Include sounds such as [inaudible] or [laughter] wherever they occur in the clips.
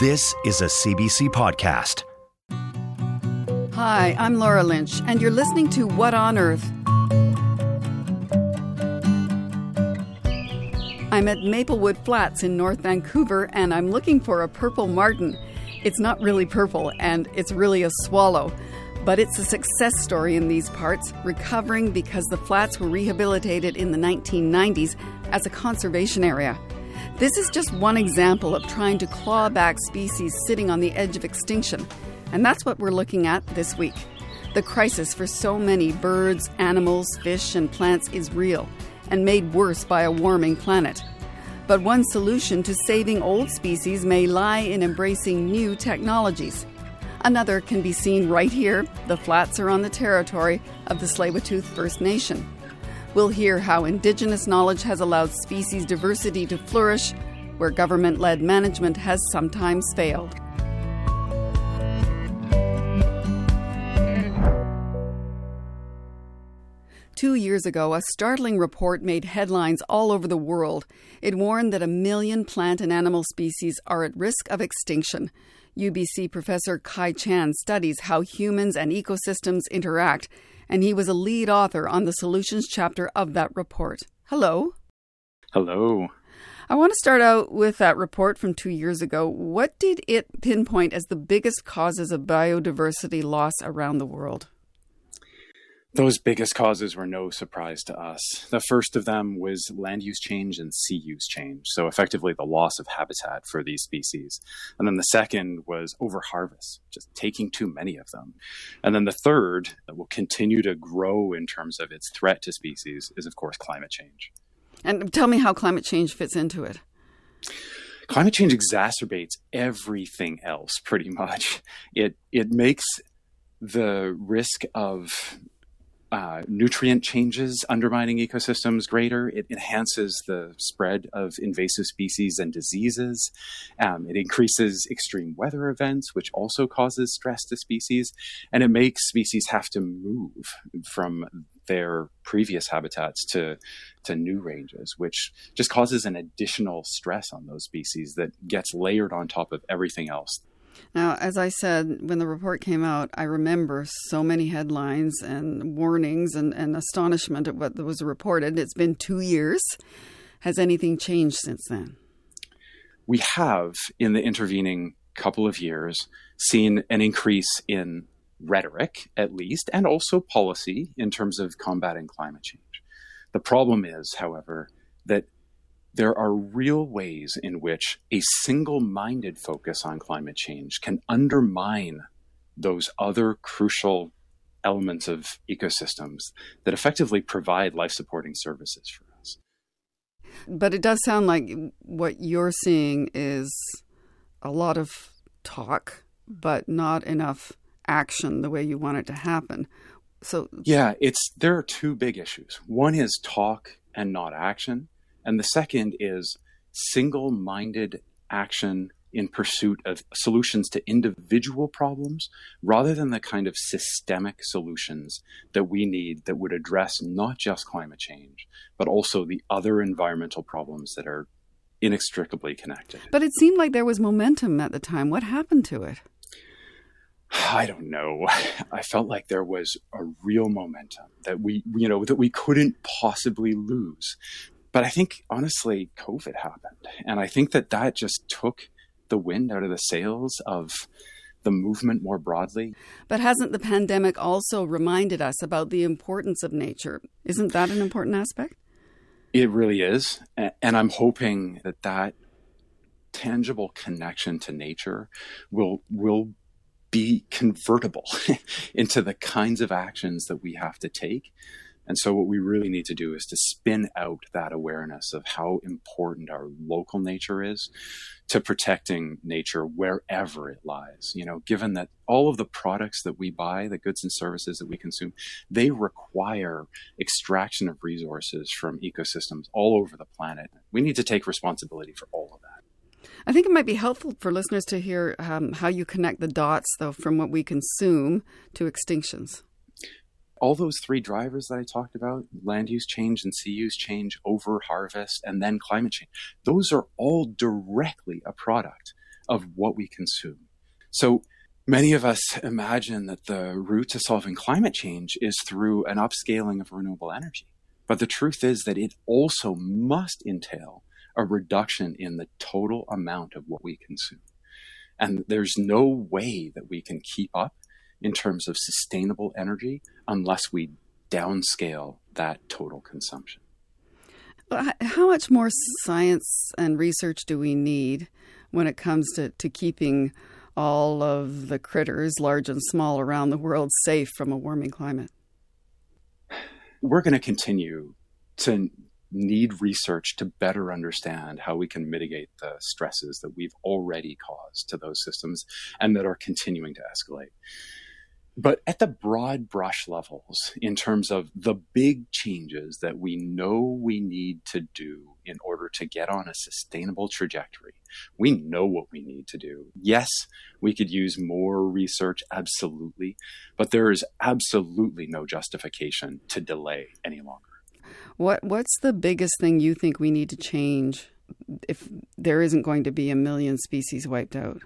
This is a CBC podcast. Hi, I'm Laura Lynch, and you're listening to What on Earth? I'm at Maplewood Flats in North Vancouver, and I'm looking for a purple martin. It's not really purple, and it's really a swallow. But it's a success story in these parts, recovering because the flats were rehabilitated in the 1990s as a conservation area. This is just one example of trying to claw back species sitting on the edge of extinction. And that's what we're looking at this week. The crisis for so many birds, animals, fish, and plants is real and made worse by a warming planet. But one solution to saving old species may lie in embracing new technologies. Another can be seen right here. The flats are on the territory of the Tsleil-Waututh First Nation. We'll hear how Indigenous knowledge has allowed species diversity to flourish where government led management has sometimes failed. Two years ago, a startling report made headlines all over the world. It warned that a million plant and animal species are at risk of extinction. UBC professor Kai Chan studies how humans and ecosystems interact and he was a lead author on the solutions chapter of that report. Hello. Hello. I want to start out with that report from two years ago. What did it pinpoint as the biggest causes of biodiversity loss around the world? Those biggest causes were no surprise to us. The first of them was land use change and sea use change, so effectively the loss of habitat for these species. And then the second was overharvest, just taking too many of them. And then the third, that will continue to grow in terms of its threat to species, is of course climate change. And tell me how climate change fits into it. Climate change exacerbates everything else pretty much. It it makes the risk of uh, nutrient changes undermining ecosystems greater. It enhances the spread of invasive species and diseases. Um, it increases extreme weather events, which also causes stress to species. And it makes species have to move from their previous habitats to, to new ranges, which just causes an additional stress on those species that gets layered on top of everything else now, as I said, when the report came out, I remember so many headlines and warnings and, and astonishment at what was reported. It's been two years. Has anything changed since then? We have, in the intervening couple of years, seen an increase in rhetoric, at least, and also policy in terms of combating climate change. The problem is, however, that there are real ways in which a single minded focus on climate change can undermine those other crucial elements of ecosystems that effectively provide life supporting services for us. But it does sound like what you're seeing is a lot of talk, but not enough action the way you want it to happen. So Yeah, it's there are two big issues. One is talk and not action. And the second is single minded action in pursuit of solutions to individual problems rather than the kind of systemic solutions that we need that would address not just climate change, but also the other environmental problems that are inextricably connected. But it seemed like there was momentum at the time. What happened to it? I don't know. [laughs] I felt like there was a real momentum that we, you know, that we couldn't possibly lose but I think honestly, COVID happened. And I think that that just took the wind out of the sails of the movement more broadly. But hasn't the pandemic also reminded us about the importance of nature? Isn't that an important aspect? It really is. And I'm hoping that that tangible connection to nature will will be convertible [laughs] into the kinds of actions that we have to take And so, what we really need to do is to spin out that awareness of how important our local nature is to protecting nature wherever it lies. You know, given that all of the products that we buy, the goods and services that we consume, they require extraction of resources from ecosystems all over the planet. We need to take responsibility for all of that. I think it might be helpful for listeners to hear um, how you connect the dots, though, from what we consume to extinctions all those three drivers that I talked about land use change and sea use change, over harvest, and then climate change those are all directly a product of what we consume. So many of us imagine that the route to solving climate change is through an upscaling of renewable energy. But the truth is that it also must entail a reduction in the total amount of what we consume. And there's no way that we can keep up in terms of sustainable energy unless we downscale that total consumption. How much more science and research do we need when it comes to, to keeping all of the critters, large and small, around the world safe from a warming climate? We're going to continue to need research to better understand how we can mitigate the stresses that we've already caused to those systems and that are continuing to escalate. But at the broad brush levels, in terms of the big changes that we know we need to do in order to get on a sustainable trajectory, we know what we need to do. Yes, we could use more research, absolutely, but there is absolutely no justification to delay any longer. What What's the biggest thing you think we need to change if there isn't going to be a million species wiped out?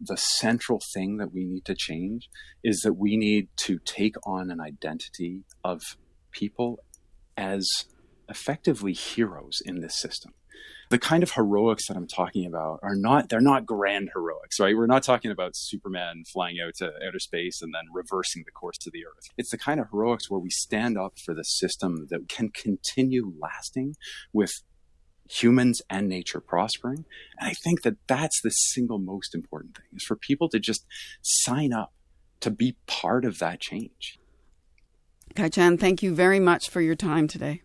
The central thing that we need to change is that we need to take on an identity of people as effectively heroes in this system. The kind of heroics that I'm talking about are not, they're not grand heroics, right? We're not talking about Superman flying out to outer space and then reversing the course of the Earth. It's the kind of heroics where we stand up for the system that can continue lasting with humans and nature prospering. And I think that that's the single most important thing is for people to just sign up to be part of that change. Kai Chan, thank you very much for your time today.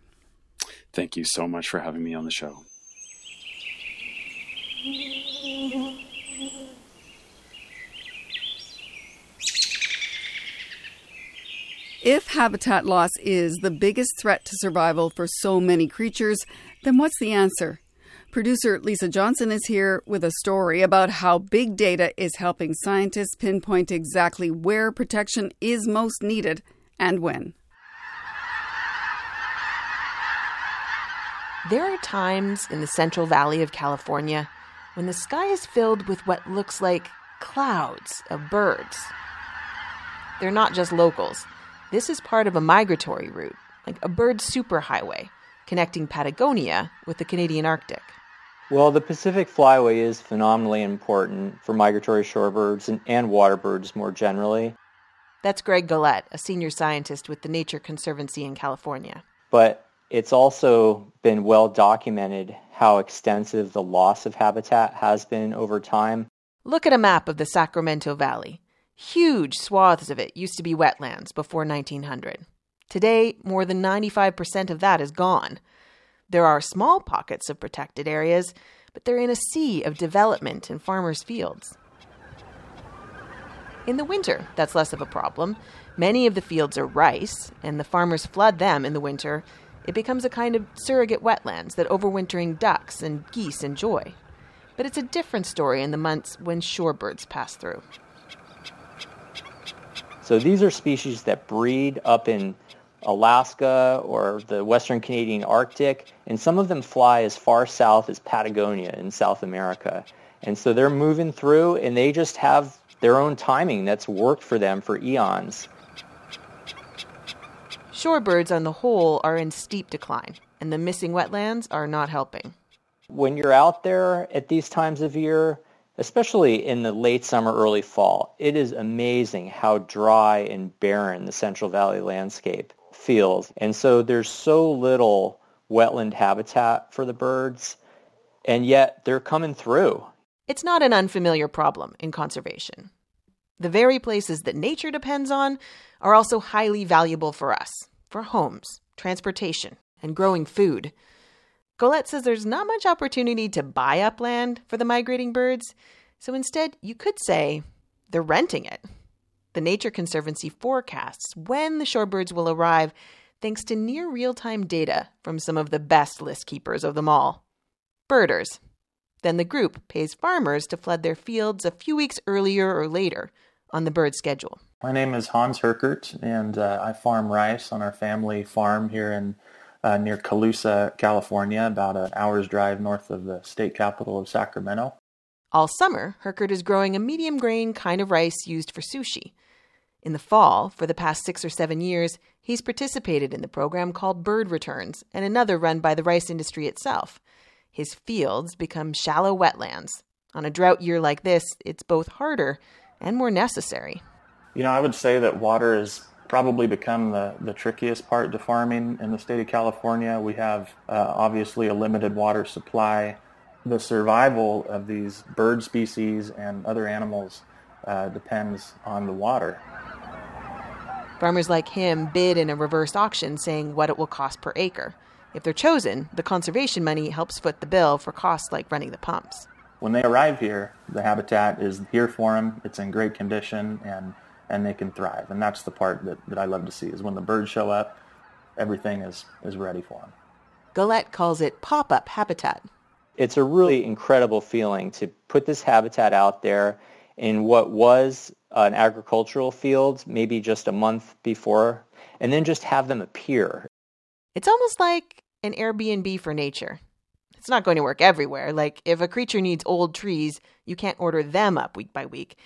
Thank you so much for having me on the show. If habitat loss is the biggest threat to survival for so many creatures, then what's the answer? Producer Lisa Johnson is here with a story about how big data is helping scientists pinpoint exactly where protection is most needed and when. There are times in the Central Valley of California when the sky is filled with what looks like clouds of birds. They're not just locals. This is part of a migratory route, like a bird superhighway connecting Patagonia with the Canadian Arctic? Well, the Pacific Flyway is phenomenally important for migratory shorebirds and, and waterbirds more generally. That's Greg Golet, a senior scientist with the Nature Conservancy in California. But it's also been well documented how extensive the loss of habitat has been over time. Look at a map of the Sacramento Valley. Huge swaths of it used to be wetlands before 1900. Today, more than 95% of that is gone. There are small pockets of protected areas, but they're in a sea of development in farmers' fields. In the winter, that's less of a problem. Many of the fields are rice, and the farmers flood them in the winter. It becomes a kind of surrogate wetlands that overwintering ducks and geese enjoy. But it's a different story in the months when shorebirds pass through. So these are species that breed up in Alaska or the Western Canadian Arctic, and some of them fly as far south as Patagonia in South America. And so they're moving through and they just have their own timing that's worked for them for eons. Shorebirds on the whole are in steep decline, and the missing wetlands are not helping. When you're out there at these times of year, especially in the late summer, early fall, it is amazing how dry and barren the Central Valley landscape feels. And so there's so little wetland habitat for the birds, and yet they're coming through. It's not an unfamiliar problem in conservation. the very places that nature depends on are also highly valuable for us, for homes, transportation, and growing food. Golet says there's not much opportunity to buy up land for the migrating birds, so instead, you could say they're renting it. The Nature Conservancy forecasts when the shorebirds will arrive thanks to near real time data from some of the best list keepers of them all birders. Then the group pays farmers to flood their fields a few weeks earlier or later on the bird schedule. My name is Hans Herkert, and uh, I farm rice on our family farm here in uh, near Colusa, California, about an hour's drive north of the state capital of Sacramento. All summer, Herkert is growing a medium grain kind of rice used for sushi. In the fall, for the past six or seven years, he's participated in the program called Bird Returns and another run by the rice industry itself. His fields become shallow wetlands. On a drought year like this, it's both harder and more necessary. You know, I would say that water has probably become the, the trickiest part to farming in the state of California. We have uh, obviously a limited water supply. The survival of these bird species and other animals uh, depends on the water. Farmers like him bid in a reverse auction saying what it will cost per acre. If they're chosen, the conservation money helps foot the bill for costs like running the pumps. When they arrive here, the habitat is here for them. It's in great condition and, and they can thrive. And that's the part that, that I love to see is when the birds show up, everything is, is ready for them. Golet calls it pop-up habitat. It's a really incredible feeling to put this habitat out there in what was Uh, an agricultural field maybe just a month before, and then just have them appear. It's almost like an Airbnb for nature. It's not going to work everywhere. Like, if a creature needs old trees, you can't order them up week by week.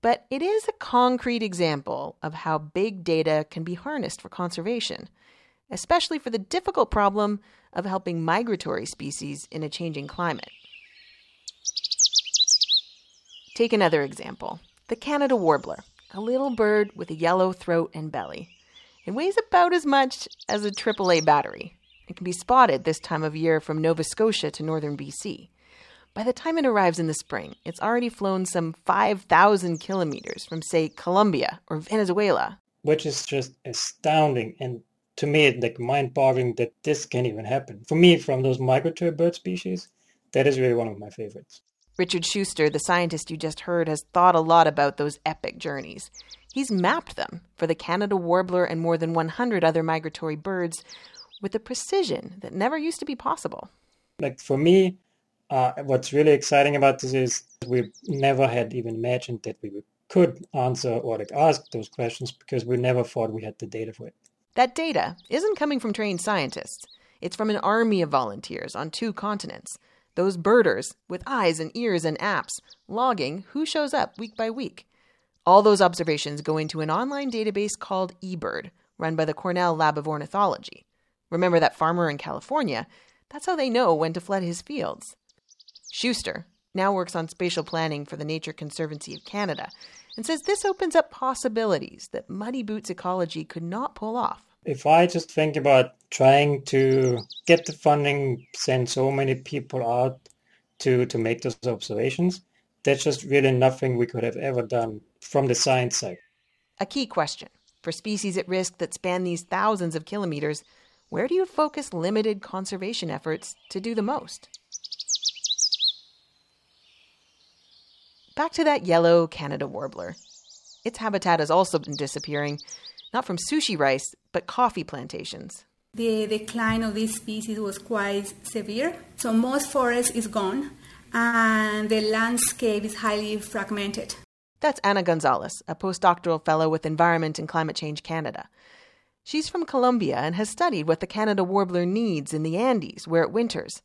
But it is a concrete example of how big data can be harnessed for conservation, especially for the difficult problem of helping migratory species in a changing climate. Take another example the Canada warbler, a little bird with a yellow throat and belly. It weighs about as much as a AAA battery. It can be spotted this time of year from Nova Scotia to northern BC. By the time it arrives in the spring, it's already flown some 5,000 kilometers from, say, Colombia or Venezuela. Which is just astounding. And to me, it's like mind boggling that this can even happen. For me, from those migratory bird species, that is really one of my favorites. Richard Schuster, the scientist you just heard, has thought a lot about those epic journeys. He's mapped them for the Canada warbler and more than 100 other migratory birds with a precision that never used to be possible. Like for me, uh, what's really exciting about this is we never had even imagined that we could answer or like ask those questions because we never thought we had the data for it. That data isn't coming from trained scientists. It's from an army of volunteers on two continents. Those birders with eyes and ears and apps logging who shows up week by week. All those observations go into an online database called eBird, run by the Cornell Lab of Ornithology. Remember that farmer in California? That's how they know when to flood his fields. Schuster now works on spatial planning for the Nature Conservancy of Canada and says this opens up possibilities that Muddy Boots ecology could not pull off. If I just think about trying to get the funding, send so many people out to, to make those observations, that's just really nothing we could have ever done from the science side. A key question for species at risk that span these thousands of kilometers where do you focus limited conservation efforts to do the most? Back to that yellow Canada warbler. Its habitat has also been disappearing, not from sushi rice, but coffee plantations. The decline of this species was quite severe, so most forest is gone and the landscape is highly fragmented. That's Anna Gonzalez, a postdoctoral fellow with Environment and Climate Change Canada. She's from Colombia and has studied what the Canada warbler needs in the Andes, where it winters.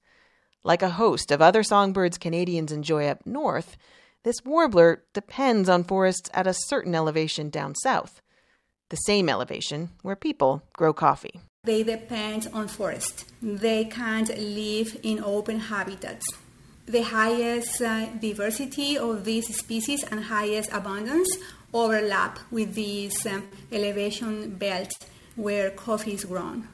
Like a host of other songbirds Canadians enjoy up north, this warbler depends on forests at a certain elevation down south, the same elevation where people grow coffee. They depend on forest. They can't live in open habitats. The highest uh, diversity of these species and highest abundance overlap with this um, elevation belt where coffee is grown.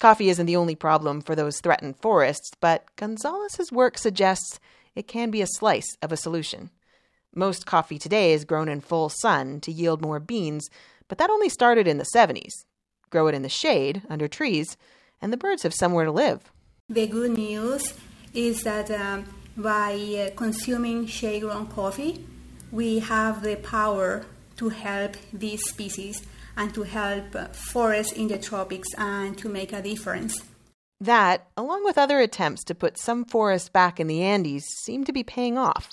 Coffee isn't the only problem for those threatened forests, but Gonzalez's work suggests it can be a slice of a solution. Most coffee today is grown in full sun to yield more beans, but that only started in the 70s. Grow it in the shade, under trees, and the birds have somewhere to live. The good news is that um, by uh, consuming shade grown coffee, we have the power to help these species and to help uh, forests in the tropics and to make a difference. That, along with other attempts to put some forests back in the Andes, seem to be paying off.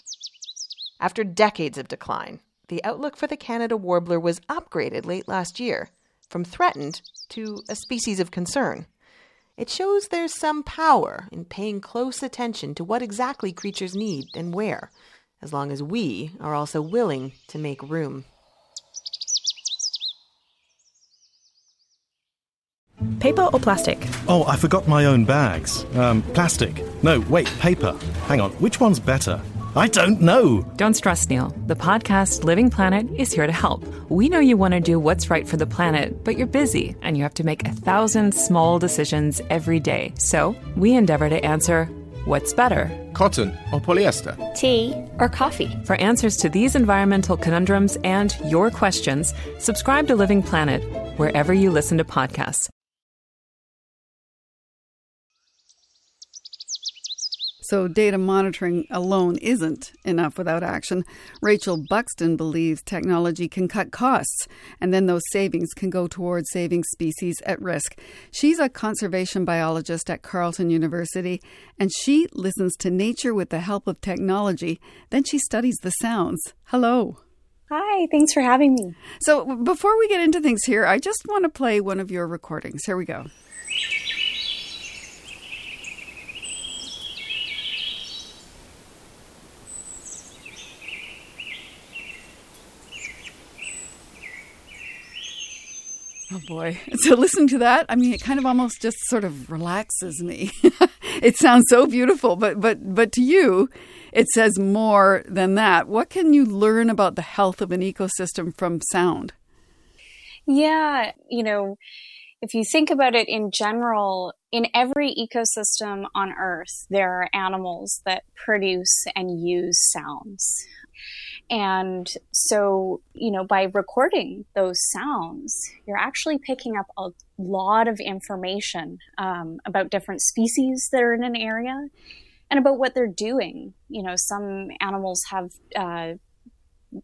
After decades of decline, the outlook for the Canada warbler was upgraded late last year from threatened to a species of concern. It shows there's some power in paying close attention to what exactly creatures need and where, as long as we are also willing to make room. Paper or plastic? Oh, I forgot my own bags. Um, plastic. No, wait, paper. Hang on, which one's better? I don't know. Don't stress, Neil. The podcast Living Planet is here to help. We know you want to do what's right for the planet, but you're busy and you have to make a thousand small decisions every day. So we endeavor to answer what's better? Cotton or polyester? Tea or coffee? For answers to these environmental conundrums and your questions, subscribe to Living Planet wherever you listen to podcasts. So, data monitoring alone isn't enough without action. Rachel Buxton believes technology can cut costs, and then those savings can go towards saving species at risk. She's a conservation biologist at Carleton University, and she listens to nature with the help of technology. Then she studies the sounds. Hello. Hi, thanks for having me. So, before we get into things here, I just want to play one of your recordings. Here we go. Oh boy. [laughs] So listen to that. I mean, it kind of almost just sort of relaxes me. [laughs] it sounds so beautiful, but but but to you, it says more than that. What can you learn about the health of an ecosystem from sound? Yeah, you know, if you think about it in general, in every ecosystem on Earth, there are animals that produce and use sounds. And so, you know, by recording those sounds, you're actually picking up a lot of information um, about different species that are in an area and about what they're doing. You know, some animals have uh,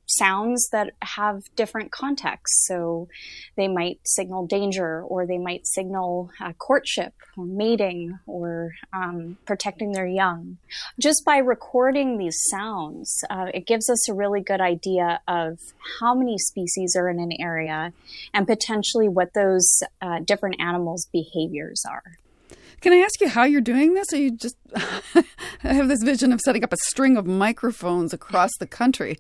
sounds that have different contexts. So they might signal danger, or they might signal uh, courtship, or mating, or um, protecting their young. Just by recording these sounds, uh, it gives us a really good idea of how many species are in an area and potentially what those uh, different animals' behaviors are. Can I ask you how you're doing this? Or you just [laughs] I have this vision of setting up a string of microphones across the country.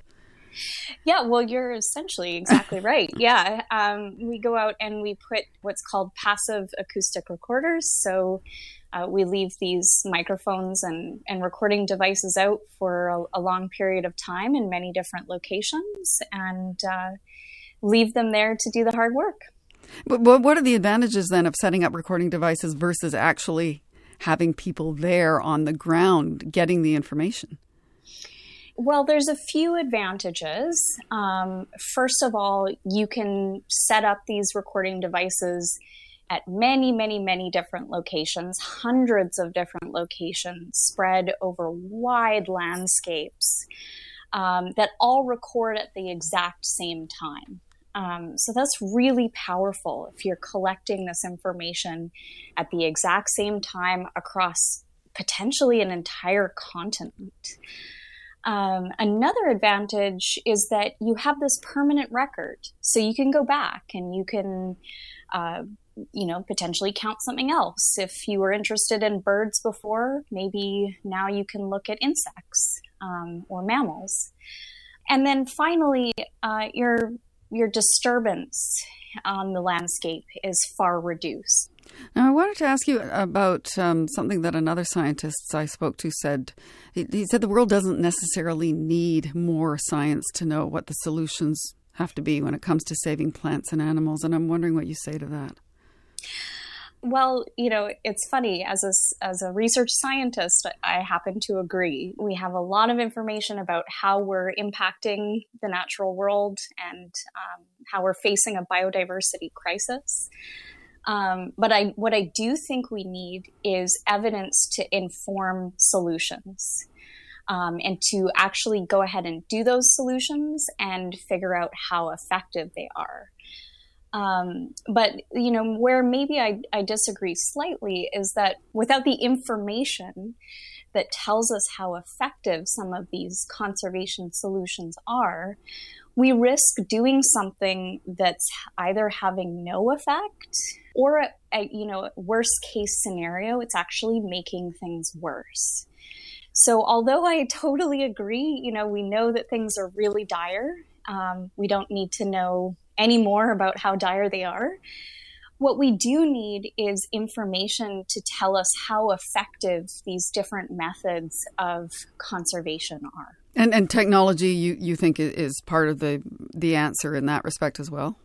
Yeah, well, you're essentially exactly [laughs] right. Yeah, um, we go out and we put what's called passive acoustic recorders. So uh, we leave these microphones and, and recording devices out for a, a long period of time in many different locations and uh, leave them there to do the hard work. But what are the advantages then of setting up recording devices versus actually having people there on the ground getting the information? Well, there's a few advantages. Um, first of all, you can set up these recording devices at many, many, many different locations, hundreds of different locations spread over wide landscapes um, that all record at the exact same time. Um, so that's really powerful if you're collecting this information at the exact same time across potentially an entire continent. Um, another advantage is that you have this permanent record. So you can go back and you can, uh, you know, potentially count something else. If you were interested in birds before, maybe now you can look at insects um, or mammals. And then finally, uh, your your disturbance on the landscape is far reduced. Now, I wanted to ask you about um, something that another scientist I spoke to said. He, he said the world doesn't necessarily need more science to know what the solutions have to be when it comes to saving plants and animals. And I'm wondering what you say to that. Well, you know, it's funny as a as a research scientist, I happen to agree. We have a lot of information about how we're impacting the natural world and um, how we're facing a biodiversity crisis. Um, but I, what I do think we need is evidence to inform solutions. Um, and to actually go ahead and do those solutions and figure out how effective they are. Um, but you know where maybe I, I disagree slightly is that without the information that tells us how effective some of these conservation solutions are, we risk doing something that's either having no effect or a, a, you know worst case scenario it's actually making things worse. So although i [laughs] totally agree you know we know that things are really dire um, we don't need to know any more about how dire they are. What we do need is information to tell us how effective these different methods of conservation are. And, and technology, you, you think is part of the the answer in that respect as well.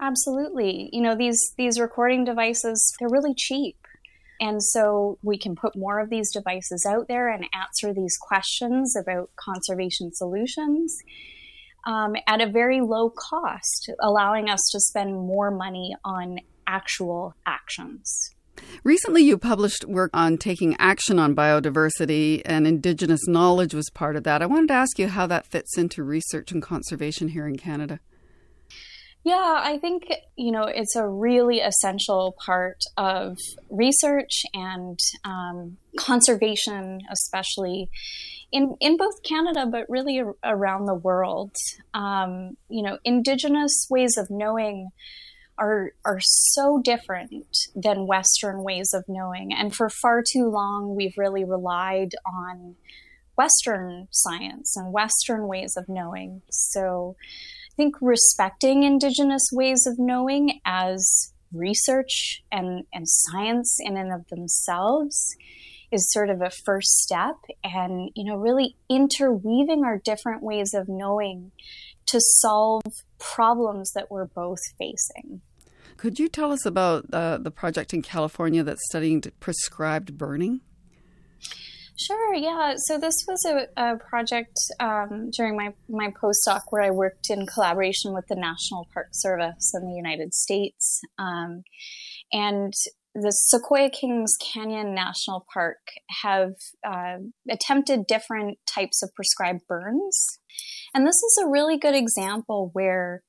Absolutely. You know these these recording devices they're really cheap. And so we can put more of these devices out there and answer these questions about conservation solutions um, at a very low cost, allowing us to spend more money on actual actions. Recently, you published work on taking action on biodiversity, and Indigenous knowledge was part of that. I wanted to ask you how that fits into research and conservation here in Canada. Yeah, I think, you know, it's a really essential part of research and um, conservation, especially in, in both Canada, but really around the world. Um, you know, Indigenous ways of knowing are are so different than Western ways of knowing, and for far too long we've really relied on Western science and Western ways of knowing. So think respecting Indigenous ways of knowing as research and, and science in and of themselves is sort of a first step and you know really interweaving our different ways of knowing to solve problems that we're both facing. Could you tell us about uh, the project in california that's studying prescribed burning Sure, yeah. So this was a, a project um, during my, my postdoc where I worked in collaboration with the National Park Service in the United States. Um, and the Sequoia Kings Canyon National Park have uh, attempted different types of prescribed burns. And this is a really good example where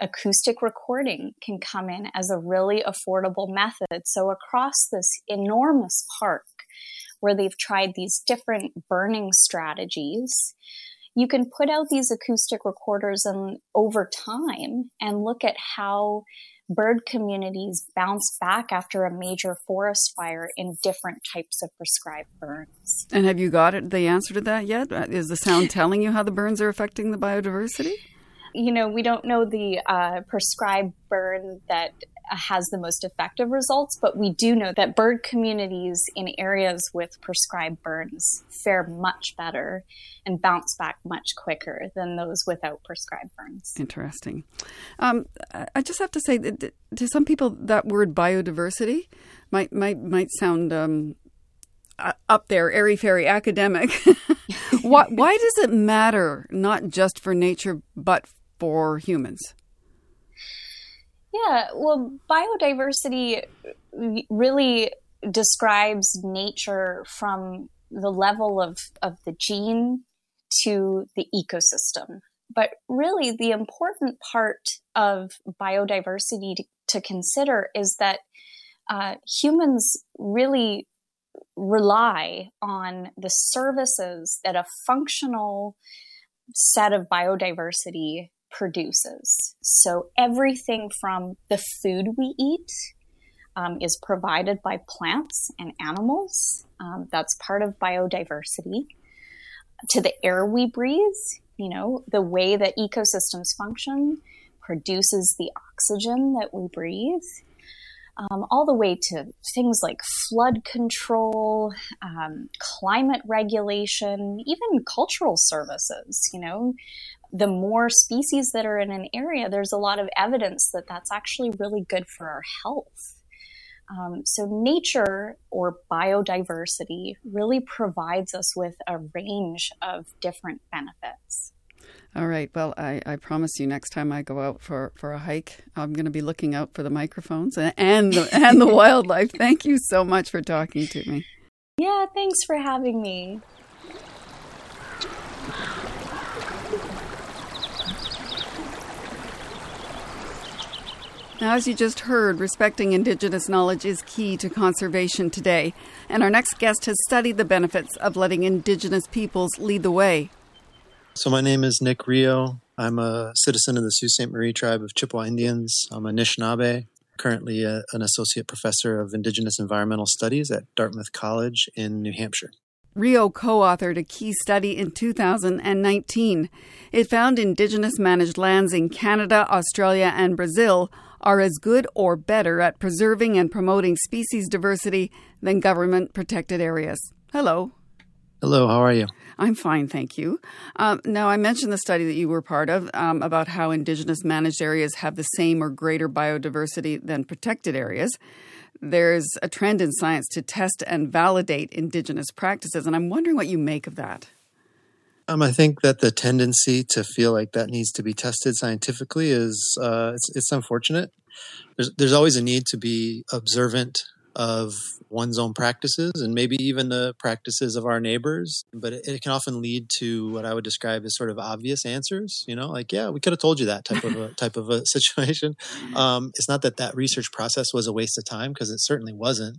acoustic recording can come in as a really affordable method. So, across this enormous park, where they've tried these different burning strategies, you can put out these acoustic recorders and over time and look at how bird communities bounce back after a major forest fire in different types of prescribed burns. And have you got it, the answer to that yet? Is the sound [laughs] telling you how the burns are affecting the biodiversity? You know, we don't know the uh, prescribed burn that has the most effective results, but we do know that bird communities in areas with prescribed burns fare much better and bounce back much quicker than those without prescribed burns. Interesting. Um, I just have to say that to some people, that word biodiversity might might might sound um, up there, airy fairy academic. [laughs] why, why does it matter, not just for nature, but for humans? Yeah, well, biodiversity really describes nature from the level of, of the gene to the ecosystem. But really, the important part of biodiversity to, to consider is that uh, humans really rely on the services that a functional set of biodiversity produces. So everything from the food we eat um, is provided by plants and animals. Um, that's part of biodiversity. To the air we breathe, you know, the way that ecosystems function produces the oxygen that we breathe. Um, all the way to things like flood control, um, climate regulation, even cultural services. You know, the more species that are in an area, there's a lot of evidence that that's actually really good for our health. Um, so, nature or biodiversity really provides us with a range of different benefits. All right. Well, I, I promise you, next time I go out for, for a hike, I'm going to be looking out for the microphones and, and the, [laughs] and the wildlife. Thank you so much for talking to me. Yeah, thanks for having me. As you just heard, respecting Indigenous knowledge is key to conservation today. And our next guest has studied the benefits of letting Indigenous peoples lead the way. So, my name is Nick Reo. I'm a citizen of the Sault Ste. Marie tribe of Chippewa Indians. I'm a Anishinaabe, currently a, an associate professor of Indigenous environmental studies at Dartmouth College in New Hampshire. Reo co authored a key study in 2019. It found Indigenous managed lands in Canada, Australia, and Brazil are as good or better at preserving and promoting species diversity than government protected areas. Hello. Hello, how are you? I'm fine, thank you. Um, now, I mentioned the study that you were part of um, about how Indigenous managed areas have the same or greater biodiversity than protected areas. There's a trend in science to test and validate Indigenous practices, and I'm wondering what you make of that. Um, I think that the tendency to feel like that needs to be tested scientifically is uh, it's, it's unfortunate. There's there's always a need to be observant of one's own practices and maybe even the practices of our neighbors. But it, it, can often lead to what I would describe as sort of obvious answers. You know, like yeah, we could have told you that type of a type of a [laughs] situation. Um, it's not that that research process was a waste of time because it certainly wasn't.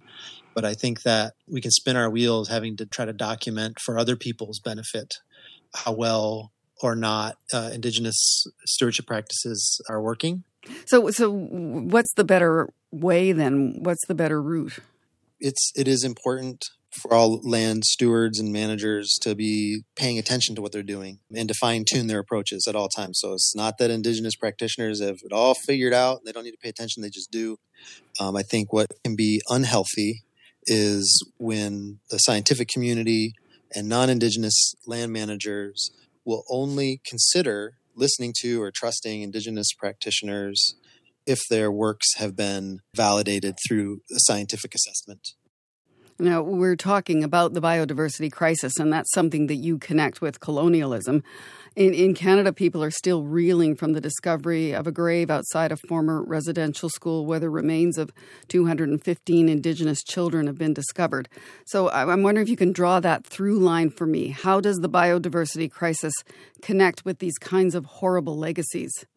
But I think that we can spin our wheels having to try to document for other people's benefit how well or not uh, indigenous stewardship practices are working. So, so what's the better way then? What's the better route? It's it is important for all land stewards and managers to be paying attention to what they're doing and to fine tune their approaches at all times. So it's not that indigenous practitioners have it all figured out; they don't need to pay attention; they just do. Um, I think what can be unhealthy is when the scientific community and non Indigenous land managers will only consider listening to or trusting Indigenous practitioners if their works have been validated through a scientific assessment. Now, we're talking about the biodiversity crisis, and that's something that you connect with colonialism. In, in Canada, people are still reeling from the discovery of a grave outside a former residential school where the remains of 215 Indigenous children have been discovered. So I'm wondering if you can draw that through line for me. How does the biodiversity crisis connect with these kinds of horrible legacies?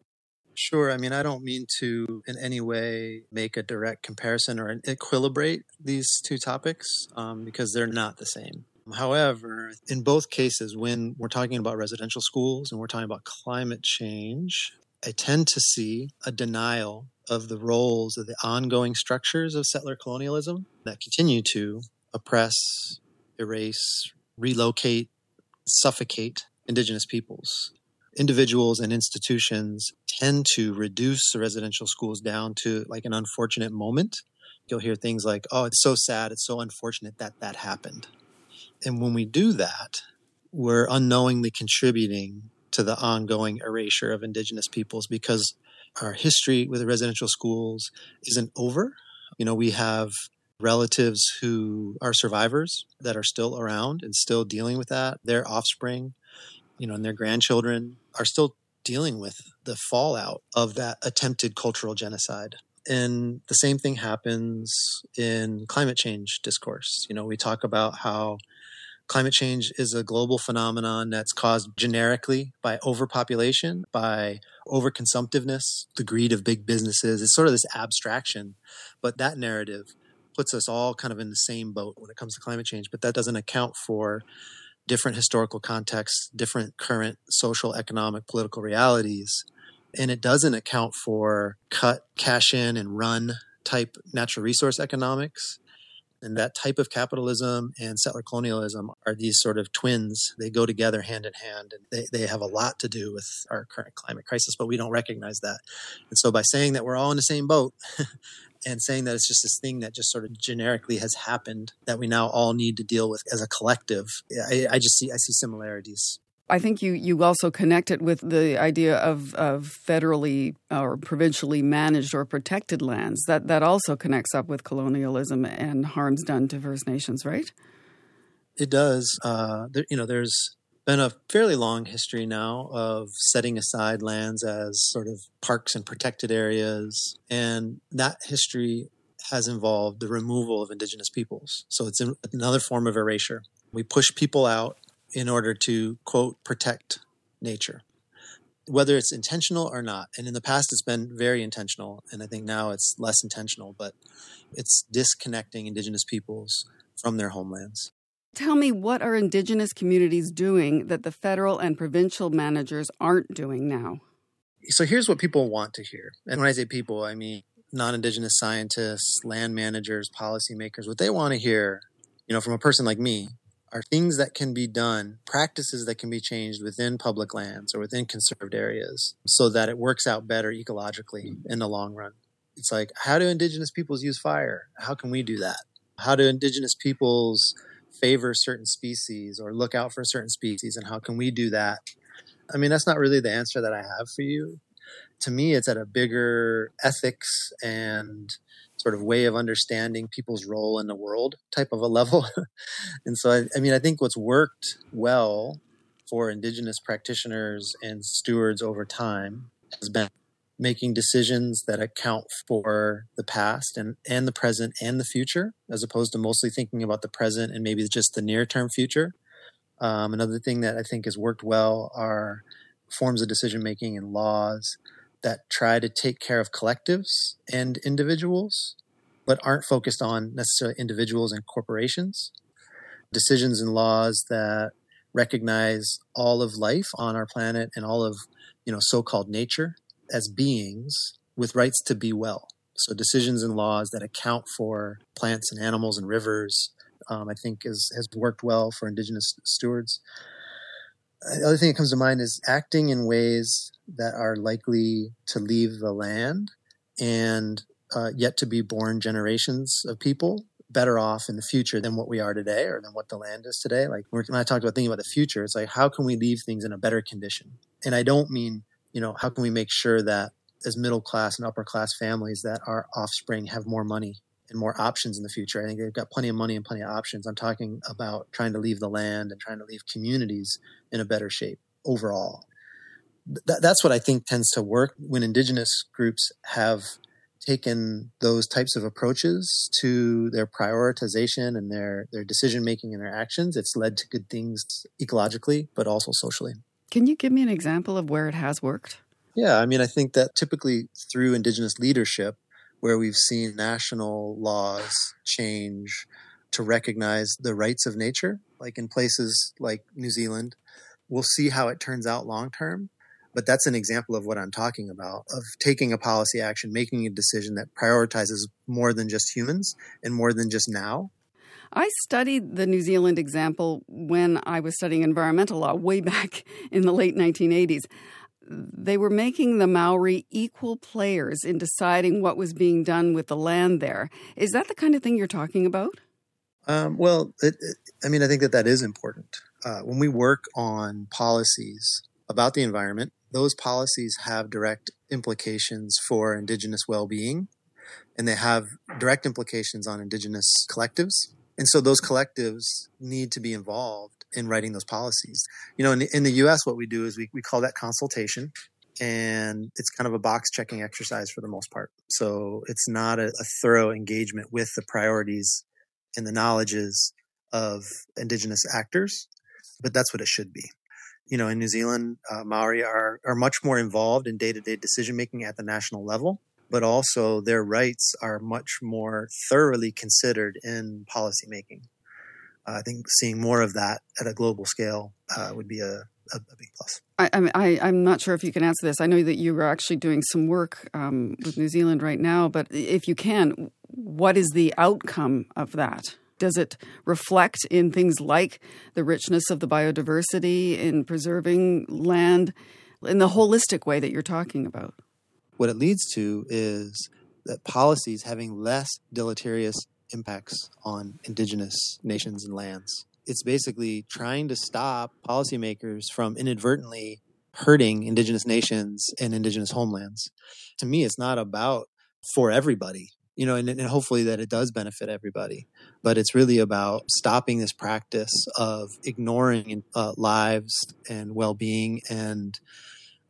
Sure. I mean, I don't mean to in any way make a direct comparison or equilibrate these two topics um, because they're not the same. However, in both cases, when we're talking about residential schools and we're talking about climate change, I tend to see a denial of the roles of the ongoing structures of settler colonialism that continue to oppress, erase, relocate, suffocate indigenous peoples. Individuals and institutions tend to reduce the residential schools down to like an unfortunate moment. You'll hear things like, oh, it's so sad, it's so unfortunate that that happened and when we do that, we're unknowingly contributing to the ongoing erasure of indigenous peoples because our history with the residential schools isn't over. You know, we have relatives who are survivors that are still around and still dealing with that. Their offspring, you know, and their grandchildren are still dealing with the fallout of that attempted cultural genocide. And the same thing happens in climate change discourse. You know, we talk about how climate change is a global phenomenon that's caused generically by overpopulation, by overconsumptiveness, the greed of big businesses. It's sort of this abstraction, but that narrative puts us all kind of in the same boat when it comes to climate change. But that doesn't account for different historical contexts, different current social, economic, political realities. And it doesn't account for cut, cash in, and run type natural resource economics and that type of capitalism and settler colonialism are these sort of twins. They go together hand in hand and they, they have a lot to do with our current climate crisis, but we don't recognize that. And so by saying that we're all in the same boat [laughs] and saying that it's just this thing that just sort of generically has happened that we now all need to deal with as a collective, I, I just see I see similarities I think you, you also connect it with the idea of, of federally or provincially managed or protected lands. That that also connects up with colonialism and harms done to First Nations, right? It does. Uh, there, you know, there's been a fairly long history now of setting aside lands as sort of parks and protected areas, and that history has involved the removal of indigenous peoples. So it's another form of erasure. We push people out in order to, quote, protect nature, whether it's intentional or not. And in the past, it's been very intentional. And I think now it's less intentional, but it's disconnecting indigenous peoples from their homelands. Tell me, what are indigenous communities doing that the federal and provincial managers aren't doing now? So here's what people want to hear. And when I say people, I mean non indigenous scientists, land managers, policymakers. What they want to hear, you know, from a person like me are things that can be done, practices that can be changed within public lands or within conserved areas so that it works out better ecologically hmm. in the long run. It's like, how do indigenous peoples use fire? How can we do that? How do indigenous peoples favor certain species or look out for certain species? And how can we do that? I mean, that's not really the answer that I have for you. To me, it's at a bigger ethics and sort of way of understanding people's role in the world type of a level. [laughs] and so, I, I mean, I think what's worked well for indigenous practitioners and stewards over time has been making decisions that account for the past and, and the present and the future, as opposed to mostly thinking about the present and maybe just the near term future. Um, another thing that I think has worked well are forms of decision making and laws that try to take care of collectives and individuals, but aren't focused on necessarily individuals and corporations. Decisions and laws that recognize all of life on our planet and all of you know so-called nature as beings with rights to be well. So decisions and laws that account for plants and animals and rivers, um, I think, is, has worked well for indigenous stewards. The other thing that comes to mind is acting in ways that are likely to leave the land and uh, yet to be born generations of people better off in the future than what we are today or than what the land is today. Like when I talked about thinking about the future, it's like, how can we leave things in a better condition? And I don't mean, you know, how can we make sure that as middle class and upper class families that our offspring have more money and more options in the future. I think they've got plenty of money and plenty of options. I'm talking about trying to leave the land and trying to leave communities in a better shape overall th- that's what I think tends to work when indigenous groups have taken those types of approaches to their prioritization and their, their decision making and their actions. It's led to good things ecologically, but also socially. Can you give me an example of where it has worked? Yeah, I mean, I think that typically through indigenous leadership, where we've seen national laws change to recognize the rights of nature, like in places like New Zealand, we'll see how it turns out long term. But that's an example of what I'm talking about of taking a policy action, making a decision that prioritizes more than just humans and more than just now. I studied the New Zealand example when I was studying environmental law way back in the late 1980s. They were making the Maori equal players in deciding what was being done with the land there. Is that the kind of thing you're talking about? Um, well, it, it, I mean, I think that that is important. Uh, when we work on policies about the environment, those policies have direct implications for Indigenous well being and they have direct implications on Indigenous collectives. And so those collectives need to be involved in writing those policies. You know, in the, in the US, what we do is we, we call that consultation and it's kind of a box checking exercise for the most part. So it's not a, a thorough engagement with the priorities and the knowledges of Indigenous actors, but that's what it should be you know, in New Zealand, uh, Maori are, are much more involved in day to day decision making at the national level, but also their rights are much more thoroughly considered in policy making. Uh, I think seeing more of that at a global scale uh, would be a, a, a, big plus. I, I, I'm not sure if you can answer this. I know that you are actually doing some work um, with New Zealand right now, but if you can, what is the outcome of that? Does it reflect in things like the richness of the biodiversity, in preserving land, in the holistic way that you're talking about? What it leads to is that policies having less deleterious impacts on indigenous nations and lands. it's basically trying to stop policymakers from inadvertently hurting indigenous nations and indigenous homelands. To me, it's not about for everybody, you know, and, and hopefully that it does benefit everybody. But it's really about stopping this practice of ignoring uh, lives and well being and,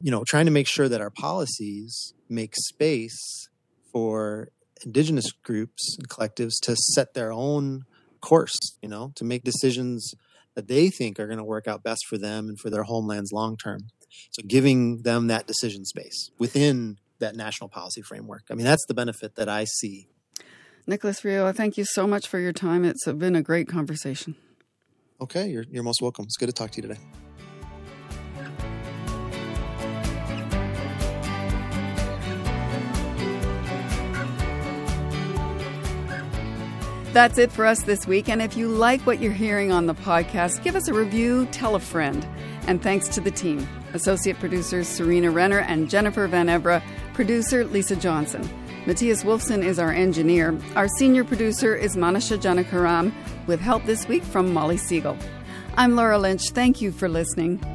you know, trying to make sure that our policies make space for indigenous groups and collectives to set their own course, you know, to make decisions that they think are going to work out best for them and for their homelands long term. So giving them that decision space within that national policy framework. I mean, that's the benefit that I see. Nicholas Reo, thank you so much for your time. It's been a great conversation. Okay, you're, you're most welcome. It's good to talk to you today. That's it for us this week. And if you like what you're hearing on the podcast, give us a review, tell a friend. And thanks to the team Associate producers Serena Renner and Jennifer Van Evra, producer Lisa Johnson. Matthias Wolfson is our engineer. Our senior producer is Manasha Janakiram, with help this week from Molly Siegel. I'm Laura Lynch. Thank you for listening.